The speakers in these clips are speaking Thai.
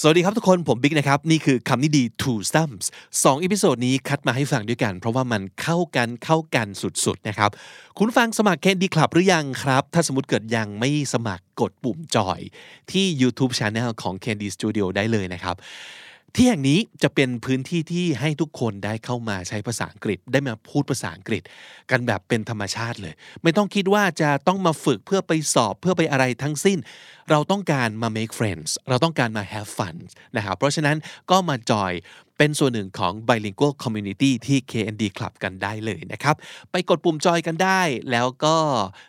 สวัสดีครับทุกคนผมบิ๊กนะครับ นี่คือคำนี้ดี two stumps สอง episode นี้คัดมาให้ฟังด้วยกัน เพราะว่ามันเข้ากันเข้ากันสุดๆนะครับ คุณฟังสมัคร KND Club หรือยังครับ ถ้าสมมติเกิดยังไม่สมัครกดปุ่มจอย ที่ YouTube Channel ของ KND Studio ได้เลยนะครับ ที่แห่งนี้จะเป็นพื้นที่ที่ให้ทุกคนได้เข้ามาใช้ภาษาอังกฤษ ได้มาพูดภาษาอังกฤษ กันแบบเป็นธรรมชาติเลย ไม่ต้องคิดว่าจะต้องมาฝึกเพื่อไปสอบเพื่อไปอะไรทั้งสิ้น เราต้องการมา make friends เราต้องการมา have fun นะครับเพราะฉะนั้นก็มาจอย เป็นส่วนหนึ่งของ bilingual community ที่ KND Club กันได้เลยนะครับ ไปกดปุ่มจอยกันได้ แล้วก็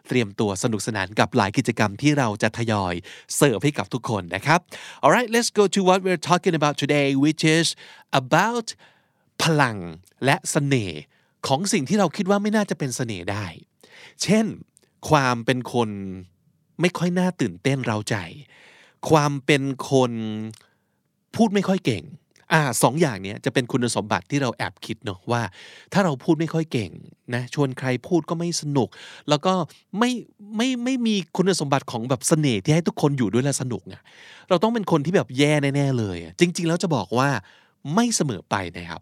เตรียมตัวสนุกสนานกับหลายกิจกรรมที่เราจะทยอยเสิร์ฟให้กับทุกคนนะครับ alright let's go to what we're talking about today which is about พลังและเสน่ห์ของสิ่งที่เราคิดว่าไม่น่าจะเป็นเสน่ห์ได้ เช่น ความเป็นคนไม่ค่อยน่าตื่นเต้นเราใจ ความเป็นคนพูดไม่ค่อยเก่ง อ่าสองอย่างเนี้ยจะเป็นคุณสมบัติที่เราแอบคิดเนอะว่า ถ้าเราพูดไม่ค่อยเก่งนะชวนใครพูดก็ไม่สนุก แล้วก็ไม่ไม่ไม่มีคุณสมบัติของแบบเสน่ห์ที่ให้ทุกคนอยู่ด้วยแล้วสนุกอะเราต้องเป็นคนที่แบบแย่แน่ๆเลย จริง ๆ แล้วจะบอกว่าไม่เสมอไปนะครับ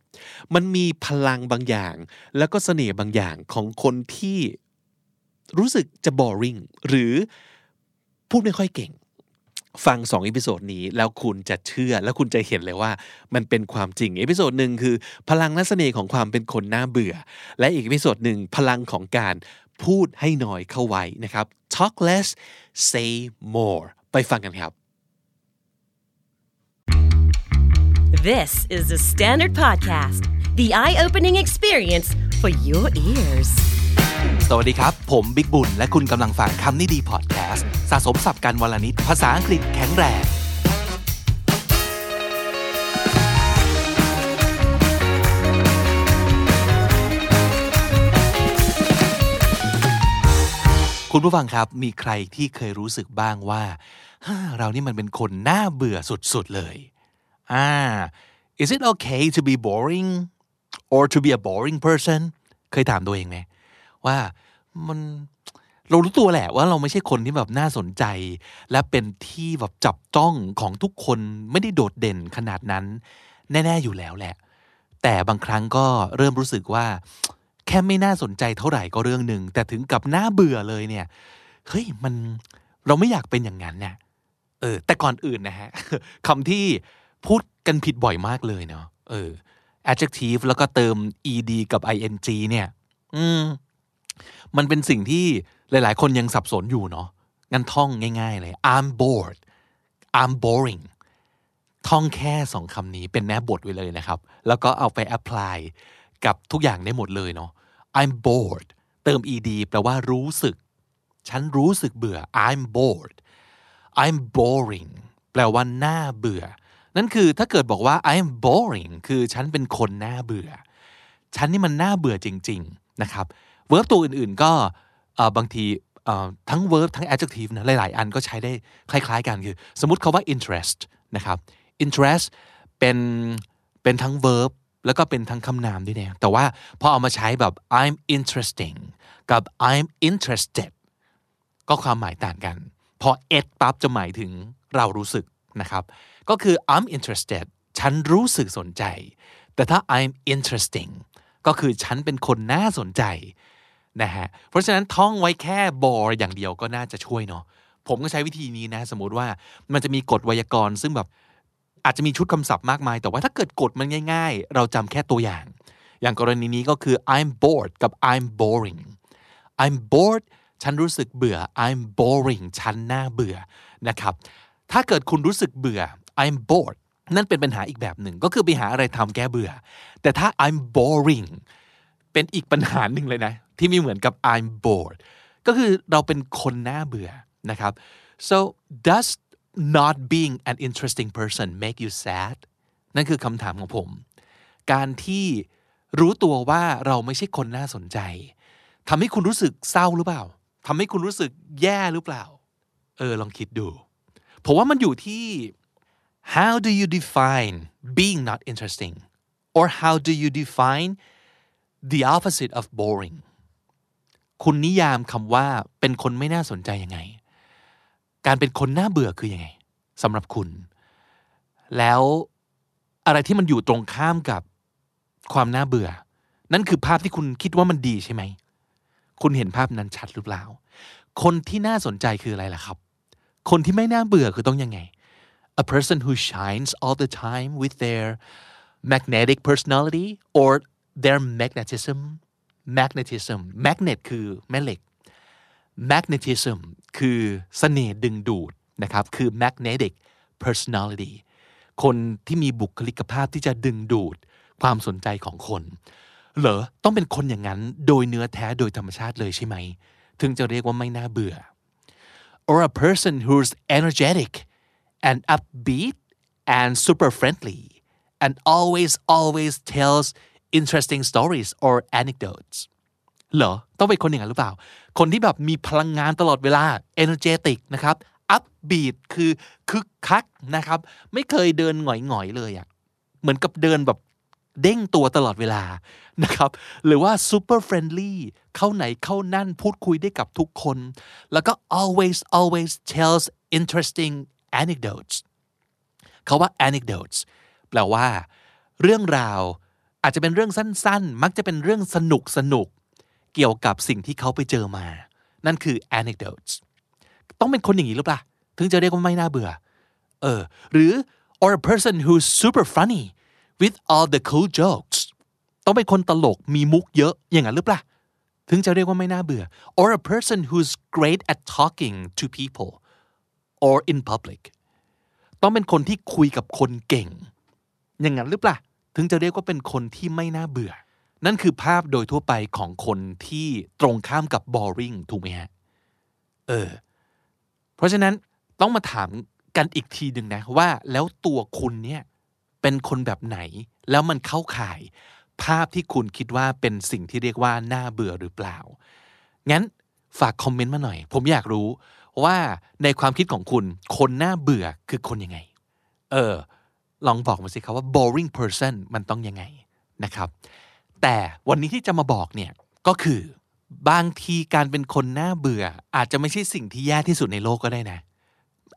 มันมีพลังบางอย่าง แล้วก็เสน่ห์บางอย่างของคนที่รู้สึกจะ boring หรือพูดไม่ค่อยเก่ง ฟังสอง episode นี้แล้วคุณจะเชื่อแล้วคุณจะเห็นเลยว่า มันเป็นความจริง episode หนึ่งคือ พลังและเสน่ห์ของความเป็นคนน่าเบื่อ และอีก episode หนึ่งพลังของการพูดให้น้อยเข้าไว้นะครับ talk less say more ไปฟังกันครับ This is the Standard Podcast, the eye opening experience for your ears. สวัสดีครับ ผมบิ๊กบุญ และคุณกำลังฟังคำนี้ดีพอดแคสต์สะสมสับกันวลนิด ภาษาอังกฤษแข็งแรง คุณผู้ฟังครับมีใครที่เคยรู้สึกบ้างว่าฮ่าเรานี่มันเป็นคนน่าเบื่อสุดๆเลยอ่า is it okay to be boring or to be a boring person เคยถามตัวเองไหม ว่ามันเรารู้ตัวแหละว่าเราไม่ใช่คนที่แบบน่าสนใจ และเป็นที่แบบจับจ้องของทุกคนไม่ได้โดดเด่นขนาดนั้น แน่ๆอยู่แล้วแหละ แต่บางครั้งก็เริ่มรู้สึกว่า แค่ไม่น่าสนใจเท่าไหร่ก็เรื่องหนึ่งแต่ถึงกับน่าเบื่อเลยเนี่ยเฮ้ยมันเราไม่อยากเป็นอย่างนั้นเนี่ยเออ แต่ก่อนอื่นนะฮะคำที่พูดกันผิดบ่อยมากเลยเนาะเออ adjective แล้วก็เติม ed กับ ing เนี่ย อืม มันเป็นสิ่งที่หลาย ๆ คนยังสับสนอยู่เนาะงั้นท่องง่าย ๆ เลย I'm bored I'm boring ท่องแค่สองคำนี้เป็นแม่บทไว้เลยนะครับ แล้วก็เอาไป apply กับทุกอย่างได้หมดเลยเนาะ I'm bored เติม ed แปลว่ารู้สึก ฉันรู้สึกเบื่อ I'm bored I'm boring แปลว่าน่าเบื่อ นั่นคือถ้าเกิดบอกว่า I'm boring คือฉันเป็นคนน่าเบื่อ ฉันนี่มันน่าเบื่อจริง ๆ นะครับ เวิร์บตัวอื่นๆ ก็บางทีทั้ง verb ทั้ง adjective นะหลายๆ อันก็ใช้ได้คล้าย ๆ กันคือ สมมติคาว่า interest นะครับ interest เป็นเป็นทั้ง verb แล้วก็เป็นทั้งคำนามด้วยนี่ยแต่ว่าพอเอามาใช้แบบ I'm interesting กับ I'm interested ก็ความหมายต่างกัน พอ it ปั๊บจะหมายถึงเรารู้สึกนะครับ ก็คือ I'm interested ฉันรู้สึกสนใจ แต่ถ้า I'm interesting ก็คือฉันเป็นคนน่าสนใจ นะฮะเพราะฉะนั้นท่องไว้แค่ bore อย่างเดียวก็น่าจะช่วยเนาะผมก็ใช้วิธีนี้นะ สมมติว่ามันจะมีกฎไวยากรณ์ซึ่งแบบอาจจะมีชุดคำศัพท์มากมาย แต่ว่าถ้าเกิดกฎมันง่าย ๆ เราจำแค่ตัวอย่าง อย่างกรณีนี้ก็คือ I'm bored กับ I'm boring I'm bored ฉันรู้สึกเบื่อ I'm boring ฉันน่าเบื่อนะครับ ถ้าเกิดคุณรู้สึกเบื่อ I'm bored นั่นเป็นปัญหาอีกแบบหนึ่งก็คือไปหาอะไรทำแก้เบื่อ แต่ถ้า I'm boring เป็นอีกปัญหาหนึ่งเลยนะ ที่มีเหมือนกับ I'm bored ก็คือเราเป็นคนน่าเบื่อนะครับ so does not being an interesting person make you sad นั่นคือคำถามของผม การที่รู้ตัวว่าเราไม่ใช่คนน่าสนใจทำให้คุณรู้สึกเศร้าหรือเปล่าทำให้คุณรู้สึกแย่หรือเปล่า เออลองคิดดู ผมว่ามันอยู่ที่ how do you define being not interesting or how do you define the opposite of boring คุณนิยามคำว่าเป็นคนไม่น่าสนใจยังไง การเป็นคนน่าเบื่อคือยังไงสำหรับคุณ แล้วอะไรที่มันอยู่ตรงข้ามกับความน่าเบื่อ นั่นคือภาพที่คุณคิดว่ามันดีใช่ไหม คุณเห็นภาพนั้นชัดหรือเปล่า คนที่น่าสนใจคืออะไรล่ะครับ คนที่ไม่น่าเบื่อคือต้องยังไง a person who shines all the time with their magnetic personality or their magnetism magnetism magnet คือแม่เหล็ก magnetism คือเสน่ห์ดึงดูดนะครับ คือ magnetic personality คนที่มีบุคลิกภาพที่จะดึงดูดความสนใจของคน เหรอ ต้องเป็นคนอย่างนั้นโดยเนื้อแท้โดยธรรมชาติเลยใช่ไหม ถึงจะเรียกว่าไม่น่าเบื่อ or a person who's energetic and upbeat and super friendly and always always tells interesting stories or anecdotes เหรอ ต้องเป็นคนอย่างนั้นหรือเปล่า คนที่แบบมีพลังงานตลอดเวลา energetic นะครับ upbeat คือคึกคักนะครับ ไม่เคยเดินหงอยๆเลยอะ่ะ เหมือนกับเดินแบบเด้งตัวตลอดเวลานะครับ หรือว่า super friendly เข้าไหนเข้านั่นพูดคุยได้กับทุกคน แล้วก็ always always tells interesting anecdotes เขาว่า anecdotes แปลว่า เรื่องราว อาจจะเป็นเรื่องสั้นๆ มักจะเป็นเรื่องสนุกสนุกเกี่ยวกับสิ่งที่เขาไปเจอมา นั่นคือ anecdotes ต้องเป็นคนอย่างนี้หรือเปล่า ถึงจะเรียกว่าไม่น่าเบื่อ เออ หรือ or a person who's super funny with all the cool jokes ต้องเป็นคนตลกมีมุกเยอะอย่างนั้นหรือเปล่า ถึงจะเรียกว่าไม่น่าเบื่อ or a person who's great at talking to people or in public ต้องเป็นคนที่คุยกับคนเก่ง อย่างนั้นหรือเปล่า ถึงจะเรียกว่าเป็นคนที่ไม่น่าเบื่อ นั่นคือภาพโดยทั่วไปของคนที่ตรงข้ามกับ boring ถูกไหมฮะ เออ เพราะฉะนั้นต้องมาถามกันอีกทีหนึ่งนะว่าแล้วตัวคุณเนี่ยเป็นคนแบบไหน แล้วมันเข้าข่าย ภาพที่คุณคิดว่าเป็นสิ่งที่เรียกว่าน่าเบื่อหรือเปล่า งั้นฝากคอมเมนต์มาหน่อย ผมอยากรู้ว่าในความคิดของคุณ คนน่าเบื่อคือคนยังไง เออ ลองบอกมาสิครับว่า boring person มันต้องยังไงนะครับ แต่วันนี้ที่จะมาบอกเนี่ยก็คือบางทีการเป็นคนน่าเบื่อ อาจจะไม่ใช่สิ่งที่แย่ที่สุดในโลกก็ได้นะ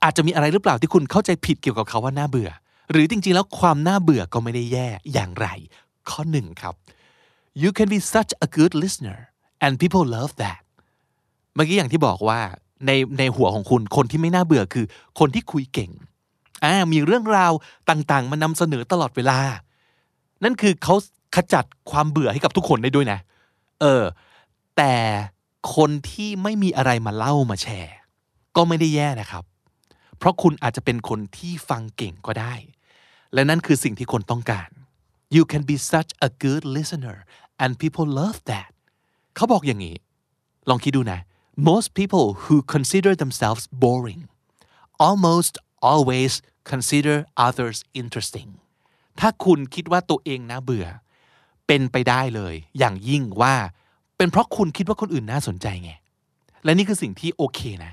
อาจจะมีอะไรหรือเปล่าที่คุณเข้าใจผิดเกี่ยวกับเขาว่าน่าเบื่อ หรือจริงๆ แล้วความน่าเบื่อก็ไม่ได้แย่อย่างไร ข้อหนึ่งครับ you can be such a good listener and people love that เมื่อกี้อย่างที่บอกว่าในในหัวของคุณคนที่ไม่น่าเบื่อคือ คนที่คุยเก่ง อ่ามีเรื่องราวต่างๆ มานำเสนอตลอดเวลา นั่นคือเขาขจัดความเบื่อให้กับทุกคนได้ด้วยนะ เออ แต่คนที่ไม่มีอะไรมาเล่ามาแชร์ ก็ไม่ได้แย่นะครับ เพราะคุณอาจจะเป็นคนที่ฟังเก่งก็ได้ และนั่นคือสิ่งที่คนต้องการ you can be such a good listener and people love that เขาบอกอย่างนี้ ลองคิดดูนะ most people who consider themselves boring almost always consider others interesting ถ้าคุณคิดว่าตัวเองน่าเบื่อ เป็นไปได้เลย อย่างยิ่งว่า เป็นเพราะคุณคิดว่าคนอื่นน่าสนใจไง และนี่คือสิ่งที่โอเคนะ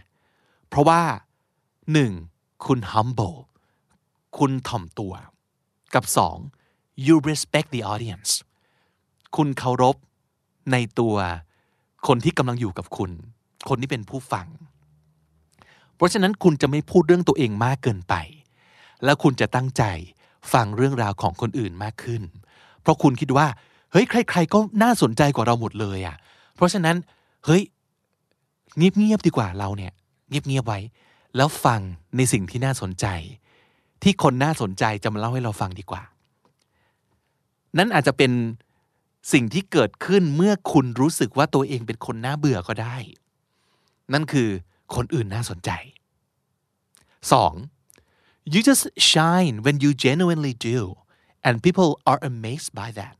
เพราะว่าหนึ่งคุณ humble คุณถ่อมตัว กับสอง you respect the audience คุณเคารพในตัวคนที่กำลังอยู่กับคุณ คนที่เป็นผู้ฟัง เพราะฉะนั้นคุณจะไม่พูดเรื่องตัวเองมากเกินไป แล้วคุณจะตั้งใจฟังเรื่องราวของคนอื่นมากขึ้น เพราะคุณคิดว่า เฮ้ย ใคร ๆ ก็น่าสนใจกว่าเราหมดเลยอะ่ะ เพราะฉะนั้น เฮ้ย เงียบๆดีกว่าเราเนี่ย เงียบๆไว้ แล้วฟังในสิ่งที่น่าสนใจ ที่คนน่าสนใจจะมาเล่าให้เราฟังดีกว่า นั่นอาจจะเป็นสิ่งที่เกิดขึ้นเมื่อคุณรู้สึกว่าตัวเองเป็นคนน่าเบื่อก็ได้ นั่นคือ คนอื่นน่าสนใจ 2. you just shine when you genuinely do and people are amazed by that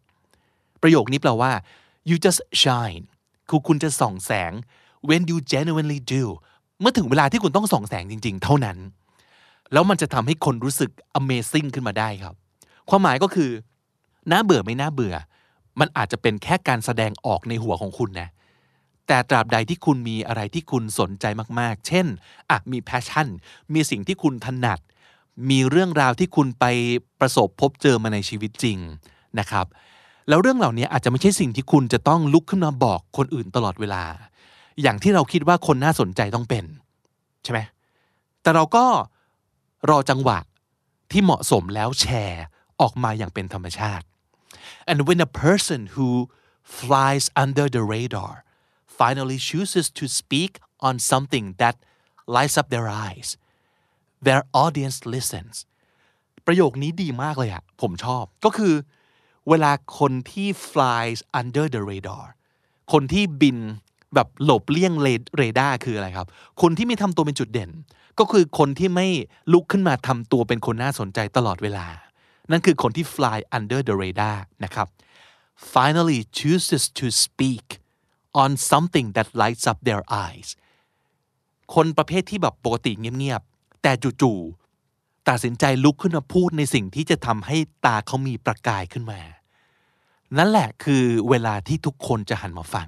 ประโยคนี้แปลว่า you just shine คือคุณจะส่องแสง when you genuinely do เมื่อถึงเวลาที่คุณต้องส่องแสงจริง ๆ เท่านั้น แล้วมันจะทำให้คนรู้สึก amazing ขึ้นมาได้ครับ ความหมายก็คือ น่าเบื่อไม่น่าเบื่อ มันอาจจะเป็นแค่การแสดงออกในหัวของคุณนะ แต่ตราบใดที่คุณมีอะไรที่คุณสนใจมากๆ เช่นอะมี passion มีสิ่งที่คุณถนัด มีเรื่องราวที่คุณไปประสบพบเจอมาในชีวิตจริงนะครับ แล้วเรื่องเหล่านี้อาจจะไม่ใช่สิ่งที่คุณจะต้องลุกขึ้นมาบอกคนอื่นตลอดเวลา อย่างที่เราคิดว่าคนน่าสนใจต้องเป็น ใช่ไหม แต่เราก็รอจังหวะที่เหมาะสมแล้วแชร์ออกมาอย่างเป็นธรรมชาติ and when a person who flies under the radar finally chooses to speak on something that lights up their eyes their audience listens ประโยคนี้ดีมากเลยอะผมชอบ ก็คือเวลาคนที่ flies under the radar คนที่บินแบบหลบเลี่ยงเรดาร์คืออะไรครับ คนที่ไม่ทำตัวเป็นจุดเด่น ก็คือคนที่ไม่ลุกขึ้นมาทำตัวเป็นคนน่าสนใจตลอดเวลา นั่นคือคนที่ fly under the radar นะครับ finally chooses to speak on something that lights up their eyes คนประเภทที่แบบปกติเงียบๆ แต่จู่ๆ ตัดสินใจลุกขึ้นมาพูดในสิ่งที่จะทำให้ตาเขามีประกายขึ้นมา นั่นแหละคือเวลาที่ทุกคนจะหันมาฟัง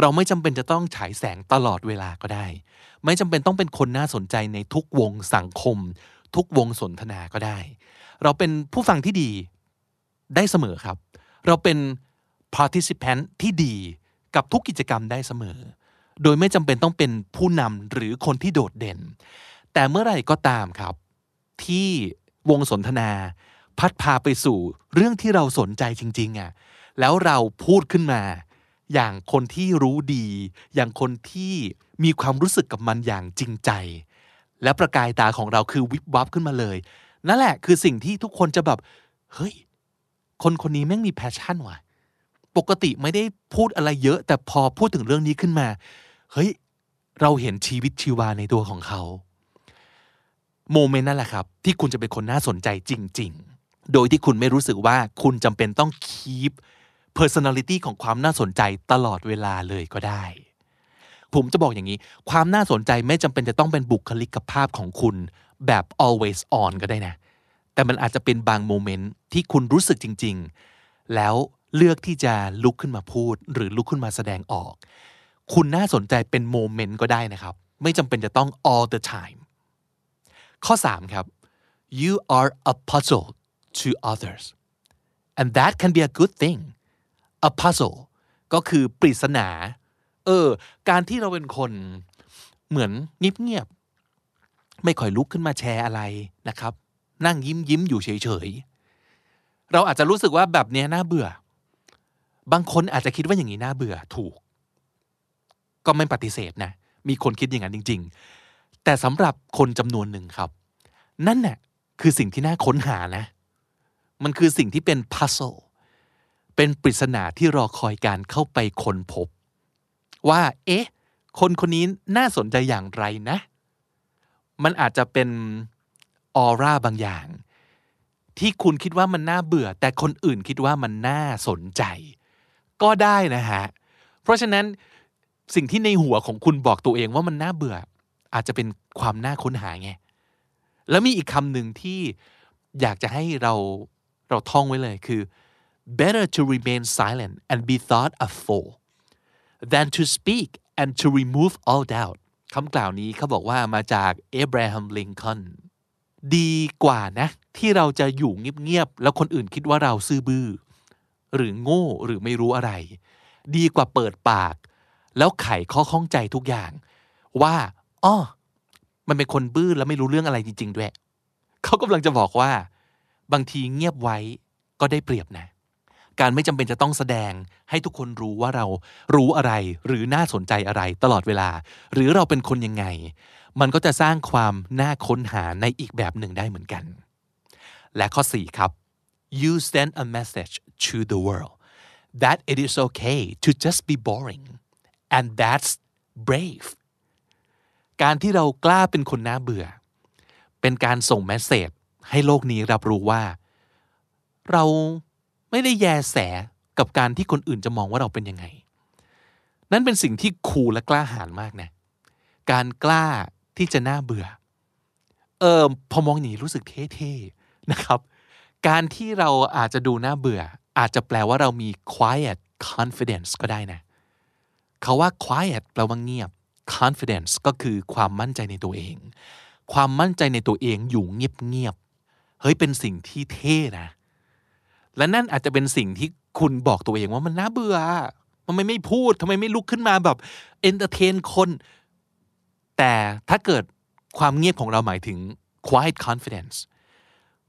เราไม่จำเป็นจะต้องฉายแสงตลอดเวลาก็ได้ ไม่จำเป็นต้องเป็นคนน่าสนใจในทุกวงสังคม ทุกวงสนทนาก็ได้ เราเป็นผู้ฟังที่ดีได้เสมอครับ เราเป็น participant ที่ดี กับทุกกิจกรรมได้เสมอ โดยไม่จำเป็นต้องเป็นผู้นำหรือคนที่โดดเด่น แต่เมื่อไหร่ก็ตามครับ ที่วงสนทนา พัดพาไปสู่เรื่องที่เราสนใจจริงๆอะแล้วเราพูดขึ้นมา อย่างคนที่รู้ดี อย่างคนที่มีความรู้สึกกับมันอย่างจริงใจ และประกายตาของเราคือวิบวับขึ้นมาเลย นั่นแหละคือสิ่งที่ทุกคนจะแบบ เฮ้ย คนคนนี้แม่งมี passion ว่ะ ปกติไม่ได้พูดอะไรเยอะ แต่พอพูดถึงเรื่องนี้ขึ้นมา เฮ้ย เราเห็นชีวิตชีวาในตัวของเขา moment นั่นแหละครับ ที่คุณจะเป็นคนน่าสนใจจริง ๆ โดยที่คุณไม่รู้สึกว่าคุณจำเป็นต้อง keep personality ของความน่าสนใจตลอดเวลาเลยก็ได้ ผมจะบอกอย่างนี้ ความน่าสนใจไม่จำเป็นจะต้องเป็นบุคลิกภาพของคุณแบบ always on ก็ได้นะ แต่มันอาจจะเป็นบางโมเมนต์ที่คุณรู้สึกจริง ๆ แล้ว เลือกที่จะลุกขึ้นมาพูด หรือลุกขึ้นมาแสดงออก คุณน่าสนใจเป็นโมเมนต์ก็ได้นะครับ ไม่จำเป็นจะต้อง all the time ข้อ 3 ครับ you are a puzzle to others and that can be a good thing a puzzle ก็คือปริศนา เออ การที่เราเป็นคนเหมือนเงียบๆ ไม่ค่อยลุกขึ้นมาแชร์อะไรนะครับ นั่งยิ้มยิ้มอยู่เฉยๆ เราอาจจะรู้สึกว่าแบบนี้น่าเบื่อ บางคนอาจจะคิดว่าอย่างนี้น่าเบื่อถูก ก็ไม่ปฏิเสธนะ มีคนคิดอย่างนั้นจริง ๆ แต่สำหรับคนจำนวนหนึ่งครับ นั่นน่ะคือสิ่งที่น่าค้นหานะ มันคือสิ่งที่เป็น puzzle เป็นปริศนาที่รอคอยการเข้าไปค้นพบ ว่า เอ๊ะ คนคนนี้น่าสนใจอย่างไรนะ มันอาจจะเป็นออร่าบางอย่าง ที่คุณคิดว่ามันน่าเบื่อ แต่คนอื่นคิดว่ามันน่าสนใจ ก็ได้นะฮะ เพราะฉะนั้นสิ่งที่ในหัวของคุณบอกตัวเองว่ามันน่าเบื่อ อาจจะเป็นความน่าค้นหาไง แล้วมีอีกคำหนึ่งที่อยากจะให้เราเราท่องไว้เลยคือ better to remain silent and be thought a fool than to speak and to remove all doubt คำกล่าวนี้เขาบอกว่ามาจากเอบรฮัมลิงคอนดีกว่านะ ที่เราจะอยู่เงียบๆแล้วคนอื่นคิดว่าเราซื่อบื้อ หรือโง่หรือไม่รู้อะไร ดีกว่าเปิดปาก แล้วไขข้อข้องใจทุกอย่าง ว่าอ้อมันเป็นคนบื้อแล้วไม่รู้เรื่องอะไรจริง ๆ ด้วย เขากำลังจะบอกว่า บางทีเงียบไว้ก็ได้เปรียบนะ การไม่จำเป็นจะต้องแสดง ให้ทุกคนรู้ว่าเรารู้อะไรหรือน่าสนใจอะไรตลอดเวลา หรือเราเป็นคนยังไง มันก็จะสร้างความน่าค้นหาในอีกแบบหนึ่งได้เหมือนกัน และข้อ 4 ครับ you send a message to the world that it is okay to just be boring and that's brave การที่เรากล้าเป็นคนน่าเบื่อ เป็นการส่งแมสเซจให้โลกนี้รับรู้ว่า เราไม่ได้แยแสกับการที่คนอื่นจะมองว่าเราเป็นยังไง นั่นเป็นสิ่งที่คูลและกล้าหาญมากนะ การกล้าที่จะน่าเบื่อ เออพอมองอย่างนี้รู้สึกเท่ๆนะครับ การที่เราอาจจะดูน่าเบื่อ อาจจะแปลว่าเรามี quiet confidence ก็ได้นะเขาว่า quiet แปลว่าเงียบ confidence ก็คือความมั่นใจในตัวเอง ความมั่นใจในตัวเองอยู่เงียบๆเฮ้ยเป็นสิ่งที่เท่นะ และนั่นอาจจะเป็นสิ่งที่คุณบอกตัวเองว่ามันน่าเบื่อมันไม่ไม่พูดทำไมไม่ลุกขึ้นมาแบบเอนเตอร์เทนคน แต่ถ้าเกิดความเงียบของเราหมายถึง quiet confidence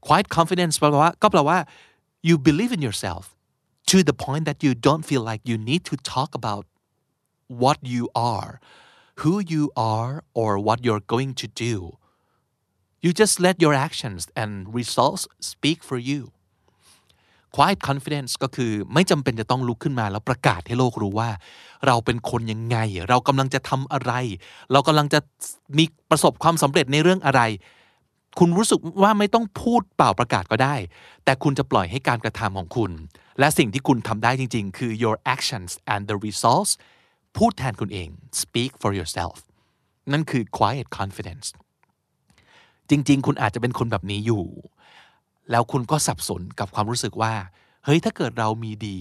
quiet confidence แปลว่าก็แปลว่า you believe in yourself to the point that you don't feel like you need to talk about what you are who you are or what you're going to do you just let your actions and results speak for you quiet confidence ก็คือไม่จำเป็นจะต้องลุกขึ้นมาแล้วประกาศให้โลกรู้ว่า เราเป็นคนยังไง เรากำลังจะทำอะไร เรากำลังจะมีประสบความสำเร็จในเรื่องอะไร คุณรู้สึกว่าไม่ต้องพูดเปล่าประกาศก็ได้ แต่คุณจะปล่อยให้การกระทำของคุณ และสิ่งที่คุณทำได้จริง ๆ คือ your actions and the results พูดแทนคุณเอง speak for yourself นั่นคือ quiet confidence จริง ๆ คุณอาจจะเป็นคนแบบนี้อยู่ แล้วคุณก็สับสนกับความรู้สึกว่า เฮ้ยถ้าเกิดเรามีดี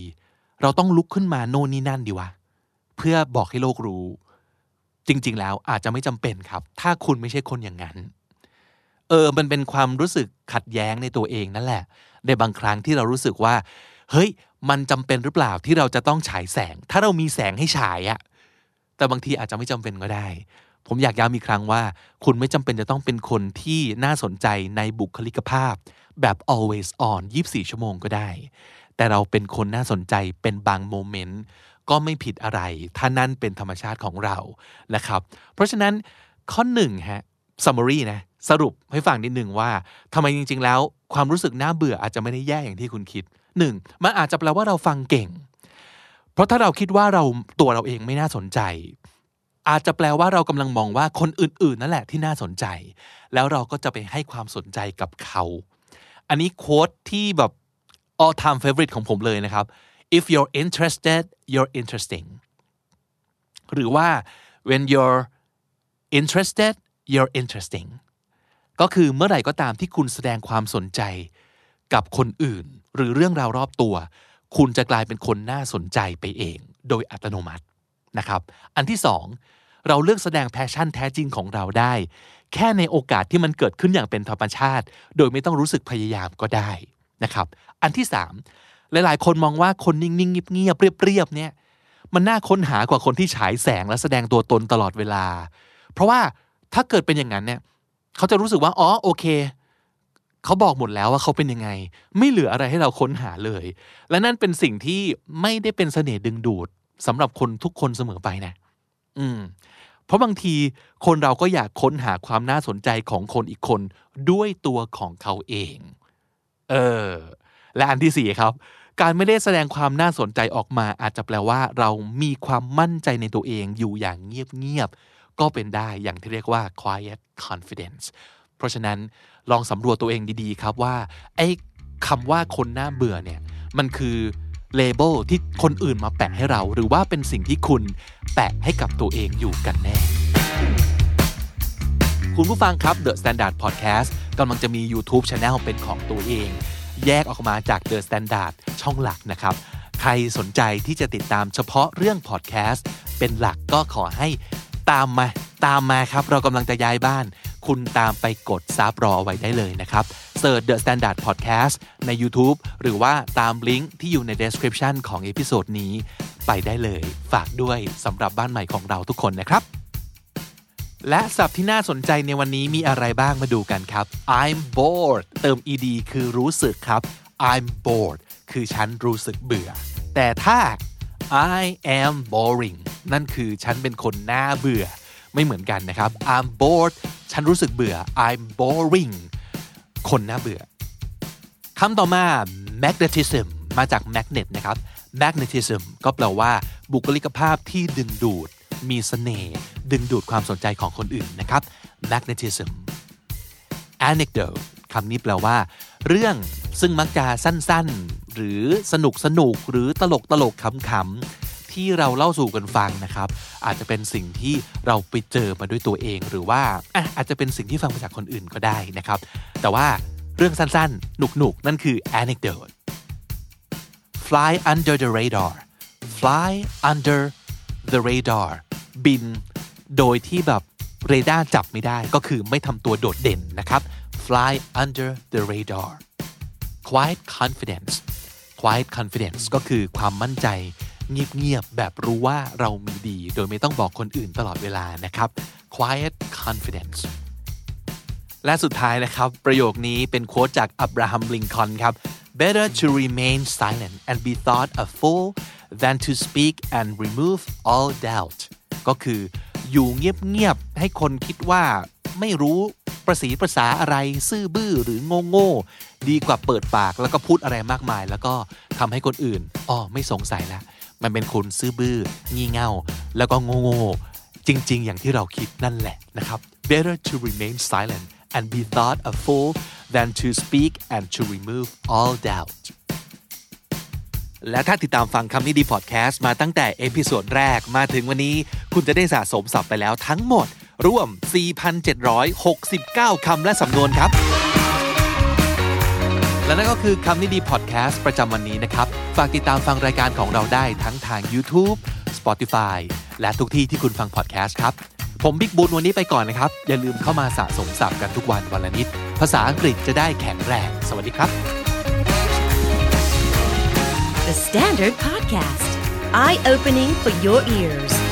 เราต้องลุกขึ้นมาโน่นนี่นั่นดีวะ เพื่อบอกให้โลกรู้ จริง ๆ แล้วอาจจะไม่จำเป็นครับ ถ้าคุณไม่ใช่คนอย่างนั้น เออมันเป็นความรู้สึกขัดแย้งในตัวเองนั่นแหละ ในบางครั้งที่เรารู้สึกว่า เฮ้ย มันจำเป็นหรือเปล่าที่เราจะต้องฉายแสง ถ้าเรามีแสงให้ฉายอะแต่บางทีอาจจะไม่จำเป็นก็ได้ ผมอยากย้ำอีกครั้งว่า คุณไม่จำเป็นจะต้องเป็นคนที่น่าสนใจในบุคลิกภาพ แบบ always on 24 ชั่วโมงก็ได้ แต่เราเป็นคนน่าสนใจเป็นบางโมเมนต์ก็ไม่ผิดอะไร ถ้านั่นเป็นธรรมชาติของเรานะครับ เพราะฉะนั้นข้อหนึ่งฮะ summary นะ สรุปให้ฟังนิดหนึ่งว่าทำไมจริง ๆ แล้ว ความรู้สึกน่าเบื่ออาจจะไม่ได้แย่อย่างที่คุณคิดหนึ่งมันอาจจะแปลว่าเราฟังเก่ง เพราะถ้าเราคิดว่าเราตัวเราเองไม่น่าสนใจ อาจจะแปลว่าเรากำลังมองว่าคนอื่น ๆ นั่นแหละที่น่าสนใจ แล้วเราก็จะไปให้ความสนใจกับเขา อันนี้โค้ดที่แบบ all time favorite ของผมเลยนะครับ if you're interested you're interesting หรือว่า when you're interested you're interesting ก็คือเมื่อไหร่ก็ตามที่คุณแสดงความสนใจ กับคนอื่น หรือเรื่องราวรอบตัว คุณจะกลายเป็นคนน่าสนใจไปเอง โดยอัตโนมัตินะครับ อันที่สองเราเลือกแสดงแพชชั่นแท้จริงของเราได้ แค่ในโอกาสที่มันเกิดขึ้นอย่างเป็นธรรมชาติ โดยไม่ต้องรู้สึกพยายามก็ได้นะครับ อันที่สามหลายๆ คนมองว่าคนนิ่งๆเงียบๆเรียบๆเนี่ยมันน่าค้นหากว่าคนที่ฉายแสงและแสดงตัวตนตลอดเวลา เพราะว่าถ้าเกิดเป็นอย่างนั้นเนี่ย เขาจะรู้สึกว่าอ๋อโอเคเขาบอกหมดแล้วว่าเขาเป็นยังไง ไม่เหลืออะไรให้เราค้นหาเลย และนั่นเป็นสิ่งที่ไม่ได้เป็นเสน่ห์ดึงดูดสำหรับคนทุกคนเสมอไปนะ อืม เพราะบางทีคนเราก็อยากค้นหาความน่าสนใจของคนอีกคนด้วยตัวของเขาเอง เออ และอันที่สี่ครับ การไม่ได้แสดงความน่าสนใจออกมาอาจจะแปลว่า เรามีความมั่นใจในตัวเองอยู่อย่างเงียบๆ ก็เป็นได้อย่างที่เรียกว่า quiet confidence เพราะฉะนั้นลองสำรวจตัวเองดีๆครับว่าไอ้คำว่าคนน่าเบื่อเนี่ยมันคือเลเบลที่คนอื่นมาแปะให้เรา หรือว่าเป็นสิ่งที่คุณแปะให้กับตัวเองอยู่กันแน่ คุณผู้ฟังครับ The Standard Podcast กำลังจะมี YouTube Channel เป็นของตัวเอง แยกออกมาจาก The Standard ช่องหลักนะครับ ใครสนใจที่จะติดตามเฉพาะเรื่อง Podcast เป็นหลักก็ขอให้ ตามมาตามมาครับ เรากำลังจะย้ายบ้าน คุณตามไปกด sub รอไว้ได้เลยนะครับ search The Standard Podcast ใน YouTube หรือว่าตามลิงก์ที่อยู่ใน description ของ episode นี้ ไปได้เลย ฝากด้วยสำหรับบ้านใหม่ของเราทุกคนนะครับ และศัพท์ที่น่าสนใจในวันนี้มีอะไรบ้างมาดูกันครับ I'm bored เติม ed คือรู้สึกครับ I'm bored คือฉันรู้สึกเบื่อ แต่ถ้า I am boring นั่นคือฉันเป็นคนน่าเบื่อ ไม่เหมือนกันนะครับ I'm bored ฉันรู้สึกเบื่อ I'm boring คนน่าเบื่อคำต่อมา magnetism มาจาก magnet นะครับ magnetism ก็แปลว่า บุคลิกภาพที่ดึงดูด มีเสน่ห์ดึงดูดความสนใจของคนอื่นนะครับ magnetism anecdote คำนี้แปลว่า เรื่องซึ่งมักจะสั้นๆ หรือสนุกสนุกหรือตลกตลกขำๆ ที่เราเล่าสู่กันฟังนะครับ อาจจะเป็นสิ่งที่เราไปเจอมาด้วยตัวเอง หรือว่าอาจจะเป็นสิ่งที่ฟังมาจากคนอื่นก็ได้นะครับ แต่ว่าเรื่องสั้นๆ หนุกๆนั่นคือ anecdote fly under the radar fly under the radar บิน โดยที่แบบเรดาร์จับไม่ได้ก็คือไม่ทำตัวโดดเด่นนะครับ fly under the radar quiet confidence quiet confidence ก็คือความมั่นใจ เงียบๆแบบรู้ว่าเรามีดี โดยไม่ต้องบอกคนอื่นตลอดเวลานะครับ quiet confidence และสุดท้ายนะครับ ประโยคนี้เป็นโค้ดจากอับราฮัมลิงคอนครับ better to remain silent and be thought a fool than to speak and remove all doubt ก็คืออยู่เงียบๆให้คนคิดว่าไม่รู้ประสีภาษาอะไรซื่อบื้อหรือโง่โง่ๆดีกว่าเปิดปากแล้วก็พูดอะไรมากมาย แล้วก็ทำให้คนอื่นอ๋อไม่สงสัยแล้ว มันเป็นคนซื่อบื้องี่เง่า แล้วก็โง่โง่ๆจริง ๆ อย่างที่เราคิดนั่นแหละนะครับ better to remain silent and be thought a fool than to speak and to remove all doubt และถ้าติดตามฟังคำนี้ดีพอดแคสต์มาตั้งแต่ episode แรกมาถึงวันนี้ คุณจะได้สะสมศัพท์ไปแล้วทั้งหมด รวม 4,769 คำและสำนวนครับ และนั่นก็คือคำนี้ดีพอดแคสต์ประจำวันนี้นะครับ ฝากติดตามฟังรายการของเราได้ทั้งทาง YouTube Spotify และทุกที่ที่คุณฟังพอดแคสต์ครับ ผมบิ๊กบุญวันนี้ไปก่อนนะครับ อย่าลืมเข้ามาสะสมศัพท์กันทุกวันวันละนิด ภาษาอังกฤษจะได้แข็งแรง สวัสดีครับ The Standard Podcast, eye opening for your ears.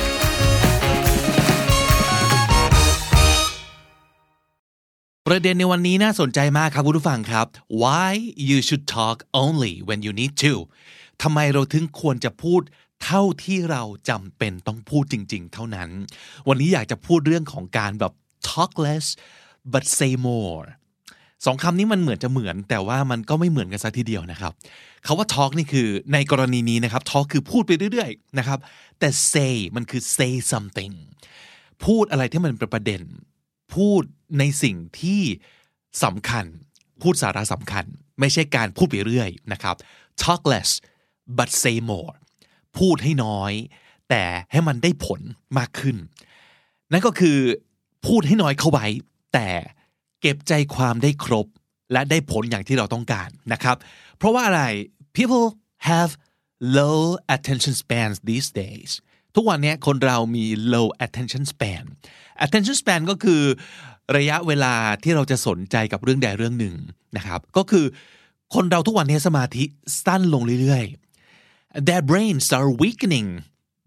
ประเด็นในวันนี้น่าสนใจมากครับคุณผู้ฟังครับ why you should talk only when you need to ทำไมเราถึงควรจะพูดเท่าที่เราจำเป็นต้องพูดจริง ๆ เท่านั้น วันนี้อยากจะพูดเรื่องของการแบบ talk less but say more สองคำนี้มันเหมือนจะเหมือน แต่ว่ามันก็ไม่เหมือนกันซะทีเดียวนะครับคาว่า talk นี่คือในกรณีนี้นะครับ talk คือพูดไปเรื่อยๆนะครับ แต่ say มันคือ say something พูดอะไรที่มันเป็นประเด็น พูดในสิ่งที่สำคัญ พูดสาระสำคัญ ไม่ใช่การพูดไปเรื่อยนะครับ talk less but say more พูดให้น้อย แต่ให้มันได้ผลมากขึ้น นั่นก็คือพูดให้น้อยเข้าไว้ แต่เก็บใจความได้ครบ และได้ผลอย่างที่เราต้องการนะครับ เพราะว่าอะไร people have low attention spans these days ทุกวันนี้คนเรามี low attention span attention span ก็คือระยะเวลาที่เราจะสนใจกับเรื่องใดเรื่องหนึ่งนะครับ ก็คือคนเราทุกวันนี้สมาธิสั้นลงเรื่อยๆ their brains are weakening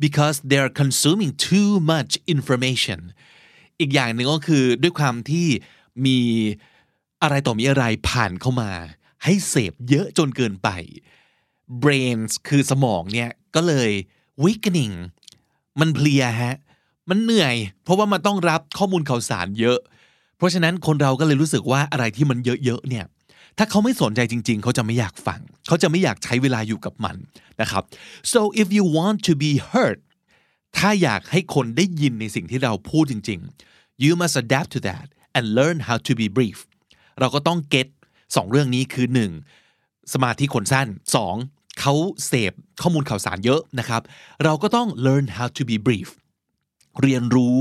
because they are consuming too much information อีกอย่างหนึ่งก็คือด้วยความที่มีอะไรต่อมีอะไรผ่านเข้ามา ให้เสพเยอะจนเกินไป brains คือสมองเนี่ย ก็เลย weakening มันเพลียฮะ มันเหนื่อย เพราะว่ามันต้องรับข้อมูลข่าวสารเยอะ เพราะฉะนั้นคนเราก็เลยรู้สึกว่าอะไรที่มันเยอะๆเนี่ยถ้าเขาไม่สนใจจริงๆ เขาจะไม่อยากฟัง เขาจะไม่อยากใช้เวลาอยู่กับมันนะครับ so if you want to be heard ถ้าอยากให้คนได้ยินในสิ่งที่เราพูดจริงๆ you must adapt to that and learn how to be brief เราก็ต้อง get สองเรื่องนี้คือหนึ่งสมาธิคนสั้นสองเขาเสพข้อมูลข่าวสารเยอะนะครับ เราก็ต้อง learn how to be brief เรียนรู้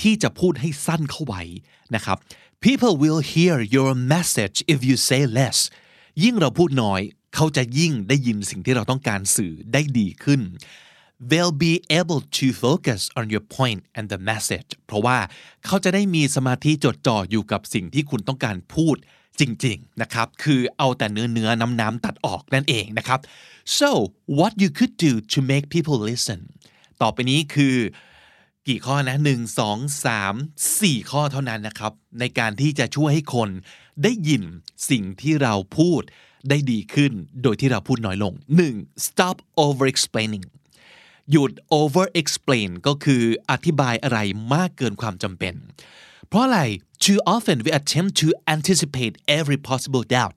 ที่จะพูดให้สั้นเข้าไว้นะครับ people will hear your message if you say less ยิ่งเราพูดน้อย เขาจะยิ่งได้ยินสิ่งที่เราต้องการสื่อได้ดีขึ้น they'll be able to focus on your point and the message เพราะว่าเขาจะได้มีสมาธิจดจ่ออยู่กับสิ่งที่คุณต้องการพูดจริงๆนะครับ คือเอาแต่เนื้อเนื้อน้ำน้ำตัดออกนั่นเองนะครับ so what you could do to make people listen ต่อไปนี้คือ กี่ข้อนะหนึ่งสองสามสี่ข้อเท่านั้นนะครับ ในการที่จะช่วยให้คนได้ยินสิ่งที่เราพูดได้ดีขึ้นโดยที่เราพูดน้อยลง 1. stop over explaining หยุด over explain ก็คืออธิบายอะไรมากเกินความจำเป็น เพราะอะไร too often we attempt to anticipate every possible doubt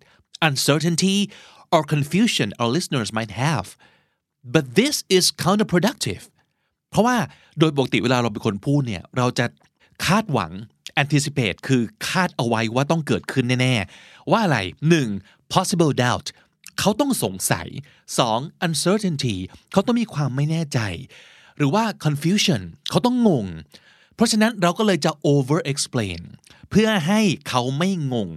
uncertainty or confusion our listeners might have but this is counterproductive เพราะว่าโดยปกติเวลาเราเป็นคนพูดเนี่ย เราจะคาดหวัง anticipate คือคาดเอาไว้ว่าต้องเกิดขึ้นแน่ ๆ ว่าอะไร 1. possible doubt เขาต้องสงสัย 2. uncertainty เขาต้องมีความไม่แน่ใจ หรือว่า confusion เขาต้องงง เพราะฉะนั้นเราก็เลยจะ over explain เพื่อให้เขาไม่งง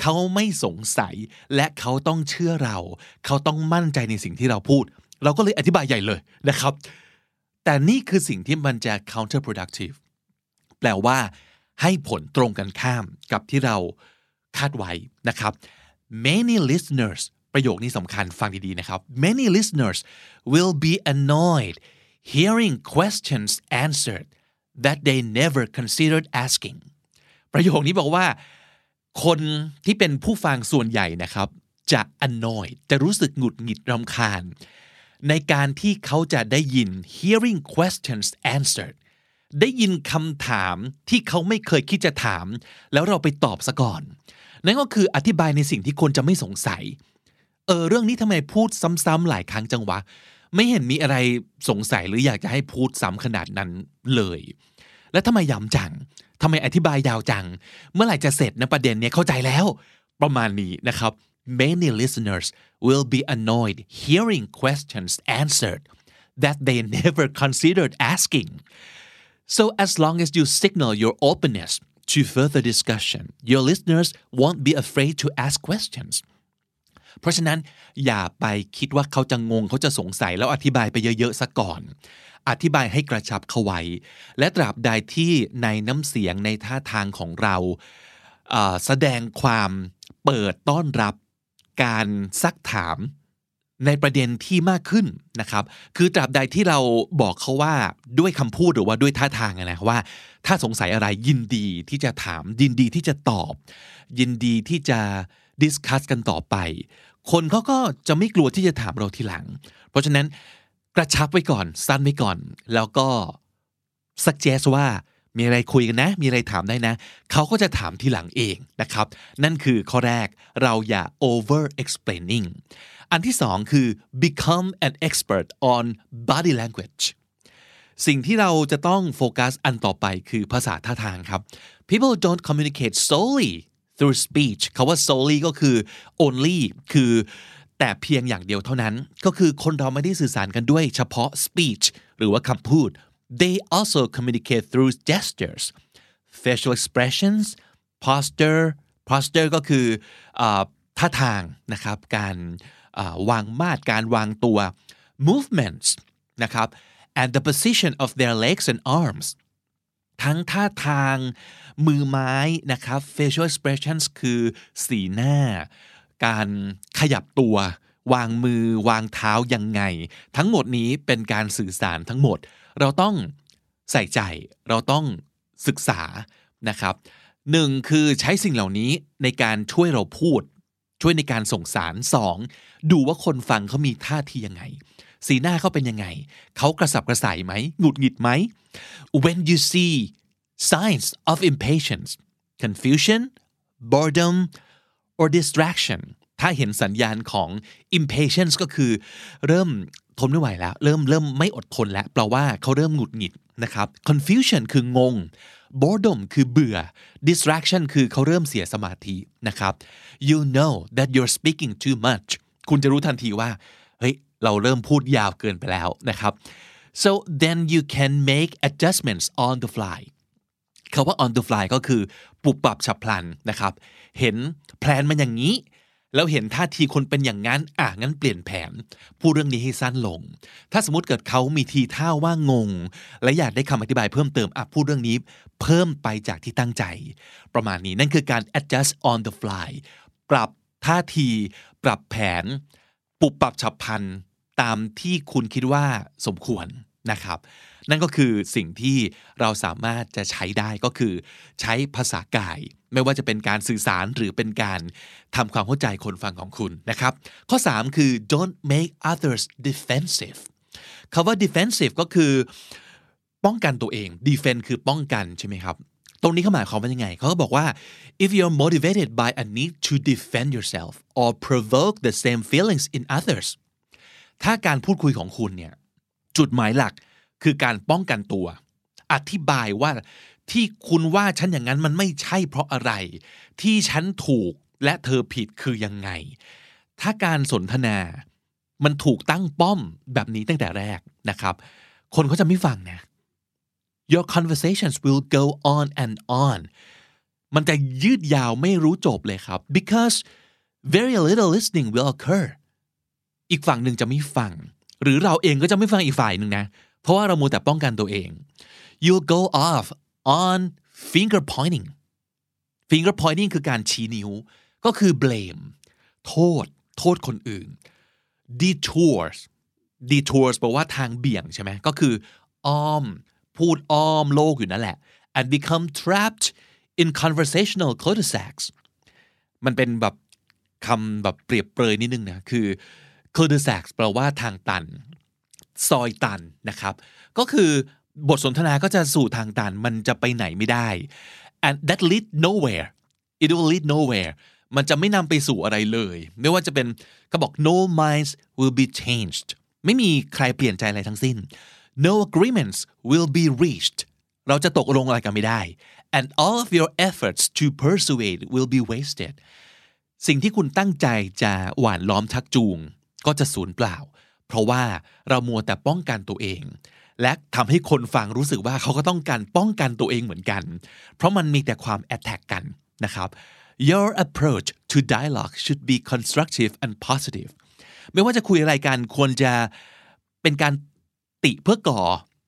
เขาไม่สงสัย และเขาต้องเชื่อเรา เขาต้องมั่นใจในสิ่งที่เราพูด เราก็เลยอธิบายใหญ่เลยนะครับ แต่นี่คือสิ่งที่มันจะ counterproductive แปลว่า ให้ผลตรงกันข้ามกับที่เราคาดไว้นะครับ many listeners ประโยคนี้สำคัญฟังดีๆนะครับ many listeners will be annoyed hearing questions answered that they never considered asking ประโยคนี้บอกว่า คนที่เป็นผู้ฟังส่วนใหญ่นะครับ จะ annoyed จะรู้สึกหงุดหงิดรำคาญ ในการที่เขาจะได้ยิน hearing questions answered ได้ยินคำถามที่เขาไม่เคยคิดจะถาม แล้วเราไปตอบซะก่อน นั่นก็คืออธิบายในสิ่งที่คนจะไม่สงสัย เออเรื่องนี้ทำไมพูดซ้ำๆหลายครั้งจังวะ ไม่เห็นมีอะไรสงสัยหรืออยากจะให้พูดซ้ำขนาดนั้นเลย แล้วทำไมย้ำจังทำไมอธิบายยาวจัง เมื่อไหร่จะเสร็จนะประเด็นเนี้ยเข้าใจแล้ว ประมาณนี้นะครับ many listeners will be annoyed hearing questions answered that they never considered asking so as long as you signal your openness to further discussion your listeners won't be afraid to ask questions เพราะฉะนั้นอย่าไปคิดว่าเขาจะงงเขาจะสงสัยแล้วอธิบายไปเยอะๆซะก่อน อธิบายให้กระชับเข้าไว้ และตราบใดที่ในน้ำเสียงในท่าทางของเราเอ่อแสดงความเปิดต้อนรับ การซักถามในประเด็นที่มากขึ้นนะครับ คือตราบใดที่เราบอกเขาว่าด้วยคำพูดหรือว่าด้วยท่าทางนะว่า ถ้าสงสัยอะไรยินดีที่จะถามยินดีที่จะตอบ ยินดีที่จะดิสคัสกันต่อไป คนเขาก็จะไม่กลัวที่จะถามเราทีหลัง เพราะฉะนั้นกระชับไว้ก่อน สั้นไว้ก่อน แล้วก็ suggest ว่า มีอะไรคุยกันนะ มีอะไรถามได้นะ เขาก็จะถามทีหลังเองนะครับ นั่นคือข้อแรกเราอย่า over explaining อันที่สองคือ become an expert on body language สิ่งที่เราจะต้องโฟกัสอันต่อไปคือภาษาท่าทางครับ people don't communicate solely through speech คาว่า solely ก็คือ only คือแต่เพียงอย่างเดียวเท่านั้น ก็คือคนเราไม่ได้สื่อสารกันด้วยเฉพาะ speech หรือว่าคำพูด they also communicate through gestures facial expressions posture posture ก็คือท่าทางนะครับ การวางมาดการวางตัว movements นะครับ and the position of their legs and arms ทั้งท่าทางมือไม้นะครับ facial expressions คือสีหน้า การขยับตัว วางมือวางเท้ายังไง ทั้งหมดนี้เป็นการสื่อสารทั้งหมด เราต้องใส่ใจ เราต้องศึกษานะครับหนึ่งคือใช้สิ่งเหล่านี้ในการช่วยเราพูด ช่วยในการส่งสารสองดูว่าคนฟังเขามีท่าทียังไง สีหน้าเขาเป็นยังไง เขากระสับกระส่ายไหมหงุดหงิดไหม when you see signs of impatience confusion boredom or distraction ถ้าเห็นสัญญาณของ impatience ก็คือ เริ่มทนไม่ไหวแล้ว เริ่มเริ่มไม่อดทนแล้วแปลว่าเขาเริ่มหงุดหงิดนะครับ confusion คืองง boredom คือเบื่อ distraction คือเขาเริ่มเสียสมาธินะครับ you know that you're speaking too much คุณจะรู้ทันทีว่า เฮ้ย เราเริ่มพูดยาวเกินไปแล้วนะครับ so then you can make adjustments on the fly คาว่า on the fly ก็คือปรับปรับฉับพลันนะครับ เห็นแพลนมันอย่างนี้ แล้วเห็นท่าทีคนเป็นอย่างนั้น อะงั้นเปลี่ยนแผน พูดเรื่องนี้ให้สั้นลง ถ้าสมมติเกิดเขามีทีท่าว่างง และอยากได้คำอธิบายเพิ่มเติมอะพูดเรื่องนี้ เพิ่มไปจากที่ตั้งใจ ประมาณนี้นั่นคือการ adjust on the fly ปรับท่าที ปรับแผน ปรับปรับฉับพลันตามที่คุณคิดว่าสมควร นะครับ นั่นก็คือสิ่งที่เราสามารถจะใช้ได้ก็คือ ใช้ภาษากาย ไม่ว่าจะเป็นการสื่อสารหรือเป็นการทำความเข้าใจคนฟังของคุณนะครับ ข้อ 3 คือ don't make others defensive คาว่า defensive ก็คือ ป้องกันตัวเอง defend คือป้องกันใช่ไหมครับตรงนี้เขาหมายความว่ายังไง เขาก็บอกว่า if you're motivated by a need to defend yourself or provoke the same feelings in others ถ้าการพูดคุยของคุณเนี่ย จุดหมายหลักคือการป้องกันตัว อธิบายว่าที่คุณว่าฉันอย่างนั้นมันไม่ใช่เพราะอะไร ที่ฉันถูกและเธอผิดคือยังไง ถ้าการสนทนา มันถูกตั้งป้อมแบบนี้ตั้งแต่แรกนะครับ คนเขาจะไม่ฟังนะ your conversations will go on and on มันจะยืดยาวไม่รู้จบเลยครับ because very little listening will occur อีกฝั่งหนึ่งจะไม่ฟัง หรือเราเองก็จะไม่ฟังอีกฝ่ายหนึ่งนะ เพราะว่าเรามัวแต่ป้องกันตัวเอง you'll go off on finger pointing finger pointing คือการชี้นิ้ว ก็คือ blame โทษ โทษคนอื่น detours detours แปลว่าทางเบี่ยงใช่ไหมก็คือ อ้อม พูดอ้อมโลกอยู่นั่นแหละ and become trapped in conversational cul-de-sacs มันเป็นแบบคำแบบเปรียบเปรยนิดนึงนะ คือ c u l de sac แปลว่าทางตัน ซอยตันนะครับ ก็คือบทสนทนาก็จะสู่ทางตัน มันจะไปไหนไม่ได้ and that lead nowhere it will lead nowhere มันจะไม่นำไปสู่อะไรเลย ไม่ว่าจะเป็นเขาบอก no minds will be changed ไม่มีใครเปลี่ยนใจอะไรทั้งสิ้น no agreements will be reached เราจะตกลงอะไรกันไม่ได้ and all of your efforts to persuade will be wasted สิ่งที่คุณตั้งใจจะหว่านล้อมชักจูง ก็จะสูญเปล่า เพราะว่าเรามัวแต่ป้องกันตัวเอง และทำให้คนฟังรู้สึกว่าเขาก็ต้องการป้องกันตัวเองเหมือนกัน เพราะมันมีแต่ความ attack กันนะครับ Your approach to dialogue should be constructive and positive ไม่ว่าจะคุยอะไรกันควรจะเป็นการติเพื่อก่อ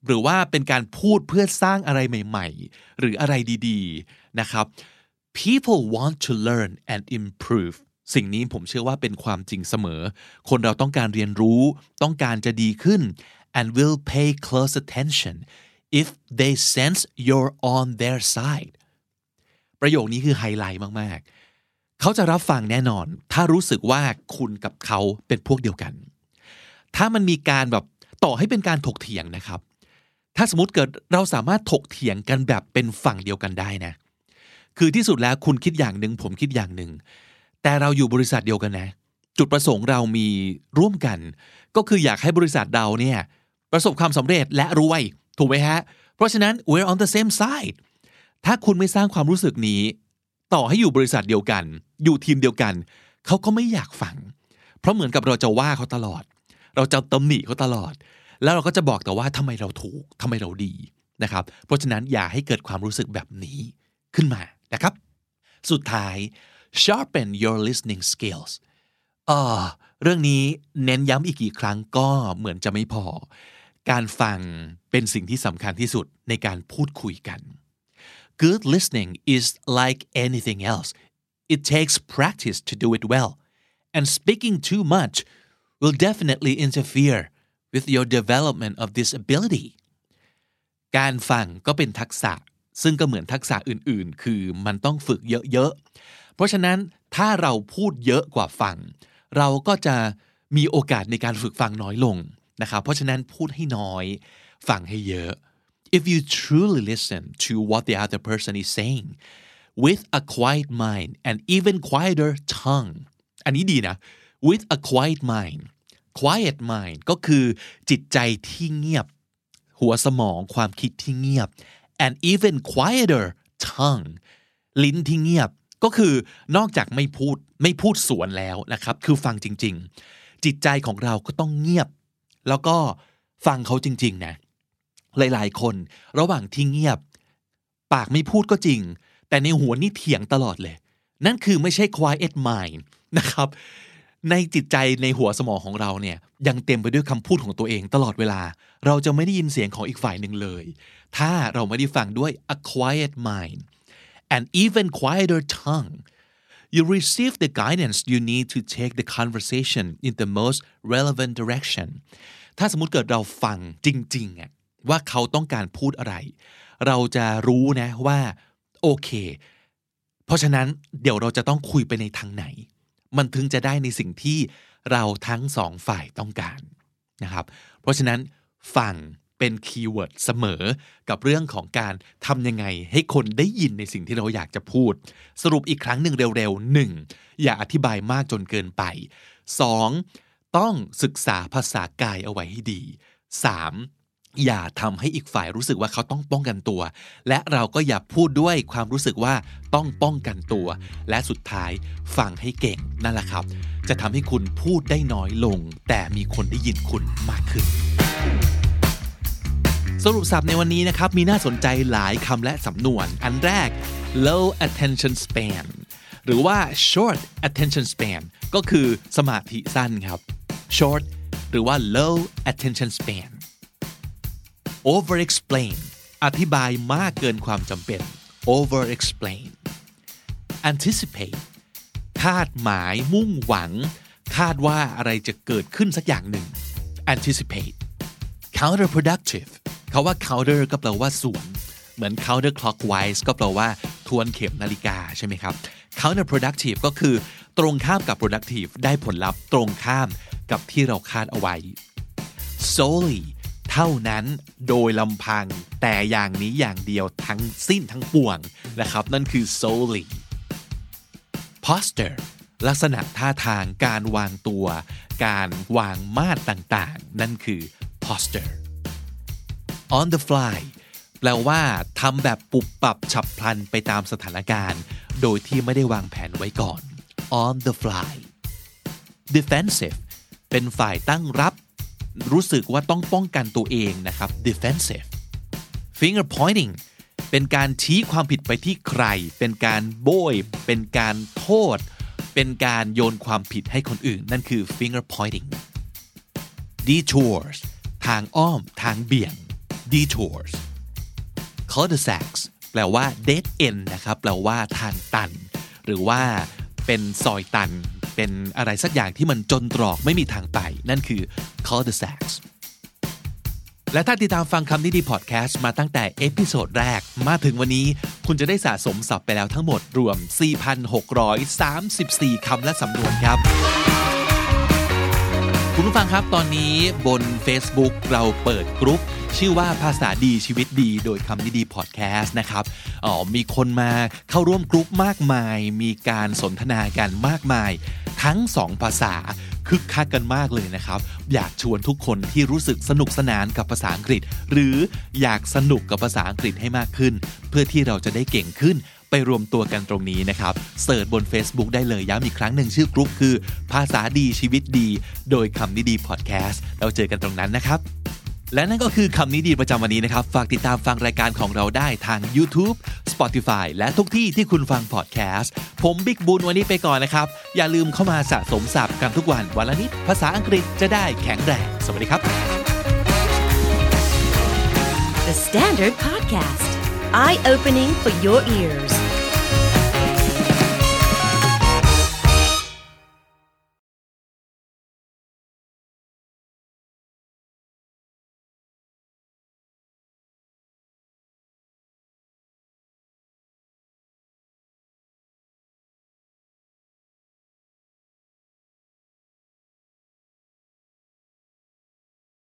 หรือว่าเป็นการพูดเพื่อสร้างอะไรใหม่ ๆ หรืออะไรดี ๆ นะครับ people want to learn and improve สิ่งนี้ผมเชื่อว่าเป็นความจริงเสมอ คนเราต้องการเรียนรู้ ต้องการจะดีขึ้น and will pay close attention if they sense you're on their side ประโยคนี้คือไฮไลท์มากๆ เขาจะรับฟังแน่นอน ถ้ารู้สึกว่าคุณกับเขาเป็นพวกเดียวกัน ถ้ามันมีการแบบต่อให้เป็นการถกเถียงนะครับ ถ้าสมมติเกิดเราสามารถถกเถียงกันแบบเป็นฝั่งเดียวกันได้นะ คือที่สุดแล้วคุณคิดอย่างหนึ่งผมคิดอย่างหนึ่ง แต่เราอยู่บริษัทเดียวกันนะ จุดประสงค์เรามีร่วมกัน ก็คืออยากให้บริษัทเราเนี่ยประสบความสำเร็จและรวย ถูกไหมฮะ เพราะฉะนั้น we're on the same side ถ้าคุณไม่สร้างความรู้สึกนี้ ต่อให้อยู่บริษัทเดียวกัน อยู่ทีมเดียวกัน เขาก็ไม่อยากฟัง เพราะเหมือนกับเราจะว่าเขาตลอด เราจะตำหนิเขาตลอด แล้วเราก็จะบอกแต่ว่าทำไมเราถูกทำไมเราดีนะครับ เพราะฉะนั้นอย่าให้เกิดความรู้สึกแบบนี้ขึ้นมานะครับ สุดท้าย sharpen your listening skills อ่าเรื่องนี้เน้นย้ำอีกกี่ครั้งก็เหมือนจะไม่พอ การฟังเป็นสิ่งที่สำคัญที่สุดในการพูดคุยกัน Good listening is like anything else. It takes practice to do it well. And speaking too much will definitely interfere with your development of this ability. การฟังก็เป็นทักษะซึ่งก็เหมือนทักษะอื่นๆ คือมันต้องฝึกเยอะๆ เพราะฉะนั้นถ้าเราพูดเยอะกว่าฟัง เราก็จะมีโอกาสในการฝึกฟังน้อยลงนะครับเพราะฉะนั้นพูดให้น้อย ฟังให้เยอะ if you truly listen to what the other person is saying with a quiet mind and even quieter tongue อันนี้ดีนะ with a quiet mind quiet mind ก็คือจิตใจที่เงียบ หัวสมองความคิดที่เงียบ and even quieter tongue ลิ้นที่เงียบ ก็คือนอกจากไม่พูดไม่พูดสวนแล้วนะครับ คือฟังจริง ๆ จิตใจของเราก็ต้องเงียบ แล้วก็ฟังเขาจริง ๆ นะ หลายๆ คนระหว่างที่เงียบ ปากไม่พูดก็จริง แต่ในหัวนี่เถียงตลอดเลย นั่นคือไม่ใช่ quiet mind นะครับ ในจิตใจในหัวสมองของเราเนี่ยยังเต็มไปด้วยคำพูดของตัวเองตลอดเวลา เราจะไม่ได้ยินเสียงของอีกฝ่ายหนึ่งเลย ถ้าเราไม่ได้ฟังด้วย a quiet mind an even quieter tongue you receive the guidance you need to take the conversation in the most relevant direction ถ้าสมมติเกิดเราฟังจริงๆอะว่าเขาต้องการพูดอะไร เราจะรู้นะว่าโอเค เพราะฉะนั้นเดี๋ยวเราจะต้องคุยไปในทางไหน มันถึงจะได้ในสิ่งที่เราทั้งสองฝ่ายต้องการนะครับ เพราะฉะนั้นฟัง เป็นคีย์เวิร์ดเสมอ กับเรื่องของการทำยังไงให้คนได้ยินในสิ่งที่เราอยากจะพูด สรุปอีกครั้งหนึ่งเร็วๆหนึ่งอย่าอธิบายมากจนเกินไป 2. ต้องศึกษาภาษากายเอาไว้ให้ดี 3. อย่าทำให้อีกฝ่ายรู้สึกว่าเขาต้องป้องกันตัว และเราก็อย่าพูดด้วยความรู้สึกว่าต้องป้องกันตัว และสุดท้ายฟังให้เก่งนั่นแหละครับ จะทำให้คุณพูดได้น้อยลง แต่มีคนได้ยินคุณมากขึ้น สรุปสับในวันนี้นะครับ มีน่าสนใจหลายคำและสำนวน อันแรก low attention span หรือว่า short attention span ก็คือสมาธิสั้นครับ short หรือว่า low attention span over explain อธิบายมากเกินความจำเป็น over explain anticipate คาดหมายมุ่งหวัง คาดว่าอะไรจะเกิดขึ้นสักอย่างหนึ่ง anticipate counterproductive าว่า counter ก็แปลว่าสวนเหมือน counter clockwise ก็แปลว่าทวนเข็มนาฬิกาใช่ไหมครับ counterproductive ก็คือ ตรงข้ามกับ productive ได้ผลลัพธ์ตรงข้ามกับที่เราคาดเอาไว้ solely เท่านั้นโดยลำพังแต่อย่างนี้อย่างเดียวทั้งสิ้นทั้งปวงนะครับ นั่นคือ solely posture ลักษณะท่าทางการวางตัว การวางมาดต่างๆ นั่นคือ posture on the fly แปลว่าทำแบบปุบปับฉับพลันไปตามสถานการณ์ โดยที่ไม่ได้วางแผนไว้ก่อน on the fly defensive เป็นฝ่ายตั้งรับ รู้สึกว่าต้องป้องกันตัวเองนะครับ defensive finger pointing เป็นการชี้ความผิดไปที่ใคร เป็นการโบย เป็นการโทษ เป็นการโยนความผิดให้คนอื่น นั่นคือ finger pointing detours ทางอ้อม ทางเบี่ยง detours cul-de-sacs แปลว่า dead end นะครับ แปลว่าทางตัน หรือว่าเป็นซอยตัน เป็นอะไรสักอย่างที่มันจนตรอกไม่มีทางไป นั่นคือ cul-de-sacs และถ้าติดตามฟังคำนี้ดีพอดแคสต์มาตั้งแต่ episode แรก มาถึงวันนี้คุณจะได้สะสมศัพท์ไปแล้วทั้งหมดรวม 4,634 คำและสำนวนครับ คุณผู้ฟังครับตอนนี้บน Facebook เราเปิดกรุ๊ป ชื่อว่าภาษาดีชีวิตดีโดยคำนี้ดีพอดแคสต์นะครับอ๋อมีคนมาเข้าร่วมกรุ๊ปมากมาย มีการสนทนากันมากมาย ทั้งสองภาษาคึกคักกันมากเลยนะครับ อยากชวนทุกคนที่รู้สึกสนุกสนานกับภาษาอังกฤษ หรืออยากสนุกกับภาษาอังกฤษให้มากขึ้น เพื่อที่เราจะได้เก่งขึ้นไปรวมตัวกันตรงนี้นะครับเสิร์ชบน Facebook ได้เลยย้ำอีกครั้งหนึ่งชื่อกรุ๊ปคือ ภาษาดีชีวิตดี โดยคำนี้ดีพอดแคสต์เราเจอกันตรงนั้นนะครับ และนั่นก็คือคำนี้ดีประจำวันนี้นะครับ ฝากติดตามฟังรายการของเราได้ทาง YouTube Spotify และทุกที่ที่คุณฟังพอดแคสต์ ผมบิ๊กบุญวันนี้ไปก่อนนะครับ อย่าลืมเข้ามาสะสมศัพท์กันทุกวันวันละนิด ภาษาอังกฤษจะได้แข็งแรง สวัสดีครับ The Standard Podcast, eye opening for your ears.